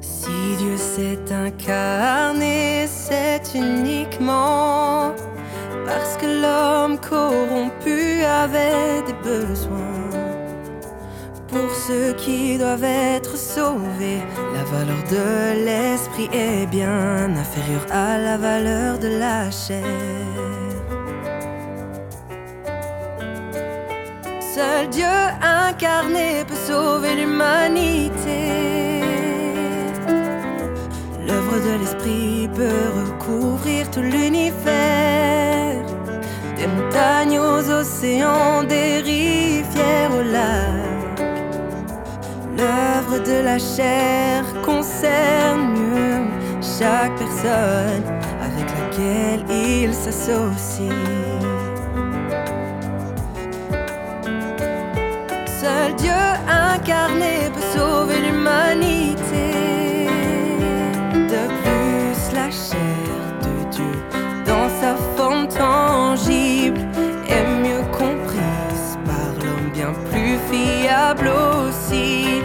Si Dieu s'est incarné, c'est uniquement parce que l'homme corrompu avait des besoins. Pour ceux qui doivent être sauvés, la valeur de l'esprit est bien inférieure à la valeur de la chair. Seul Dieu incarné peut sauver l'humanité. L'œuvre de l'esprit peut recouvrir tout l'univers. Des montagnes aux océans, des rivières au lac. L'œuvre de la chair concerne chaque personne avec laquelle il s'associe. Dieu incarné peut sauver l'humanité. De plus, la chair de Dieu, dans sa forme tangible, est mieux comprise par l'homme, bien plus fiable aussi.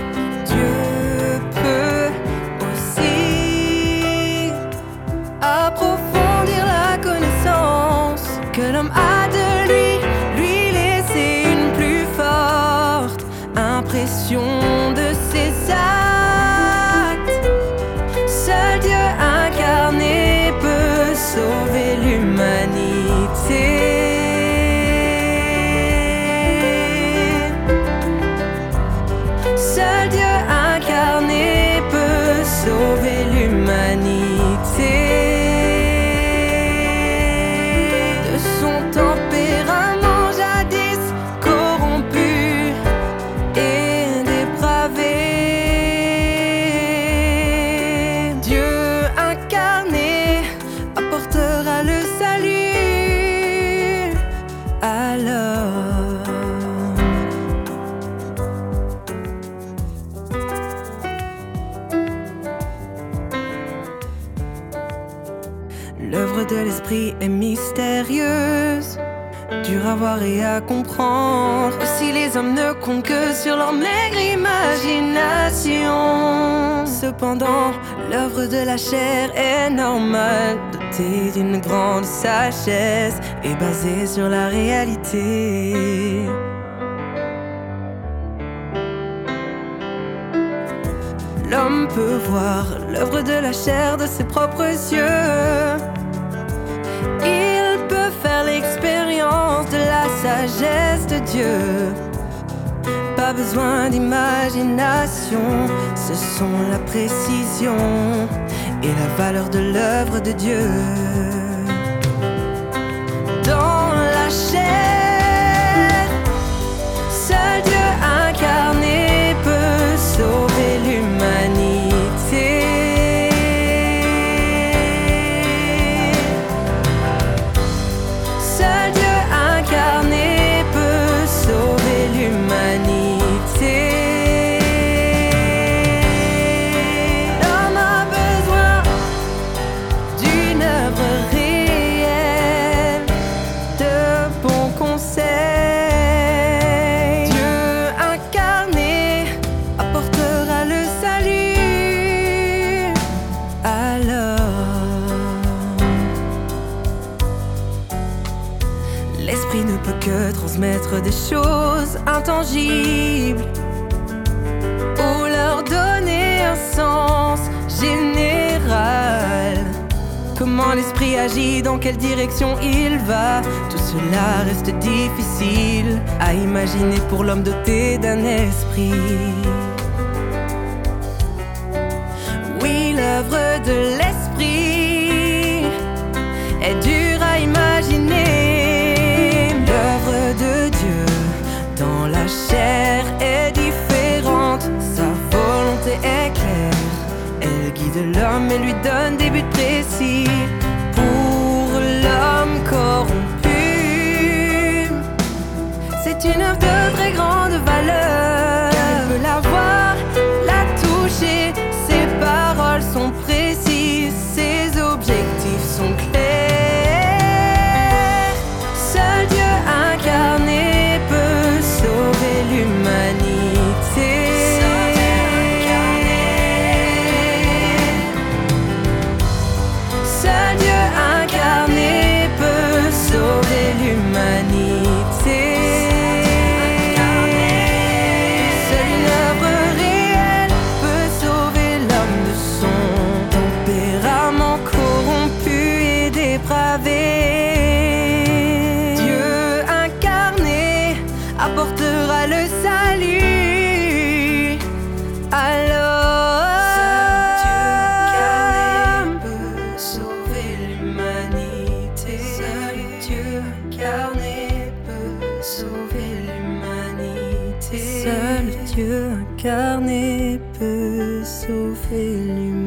L'humanité. L'œuvre de l'esprit est mystérieuse, dure à voir et à comprendre. Aussi les hommes ne comptent que sur leur maigre imagination. Cependant, l'œuvre de la chair est normale, dotée d'une grande sagesse et basée sur la réalité. L'homme peut voir l'œuvre de la chair de ses propres yeux. Il peut faire l'expérience de la sagesse de Dieu. Pas besoin d'imagination, ce sont la précision et la valeur de l'œuvre de Dieu. L'esprit ne peut que transmettre des choses intangibles ou leur donner un sens général. Comment l'esprit agit, dans quelle direction il va, tout cela reste difficile à imaginer pour l'homme doté d'un esprit. Oui, l'œuvre de la chair est différente. Sa volonté est claire. Elle guide l'homme et lui donne des buts précis. Pour l'homme corrompu, c'est une œuvre de Dieu incarné peut sauver l'humanité.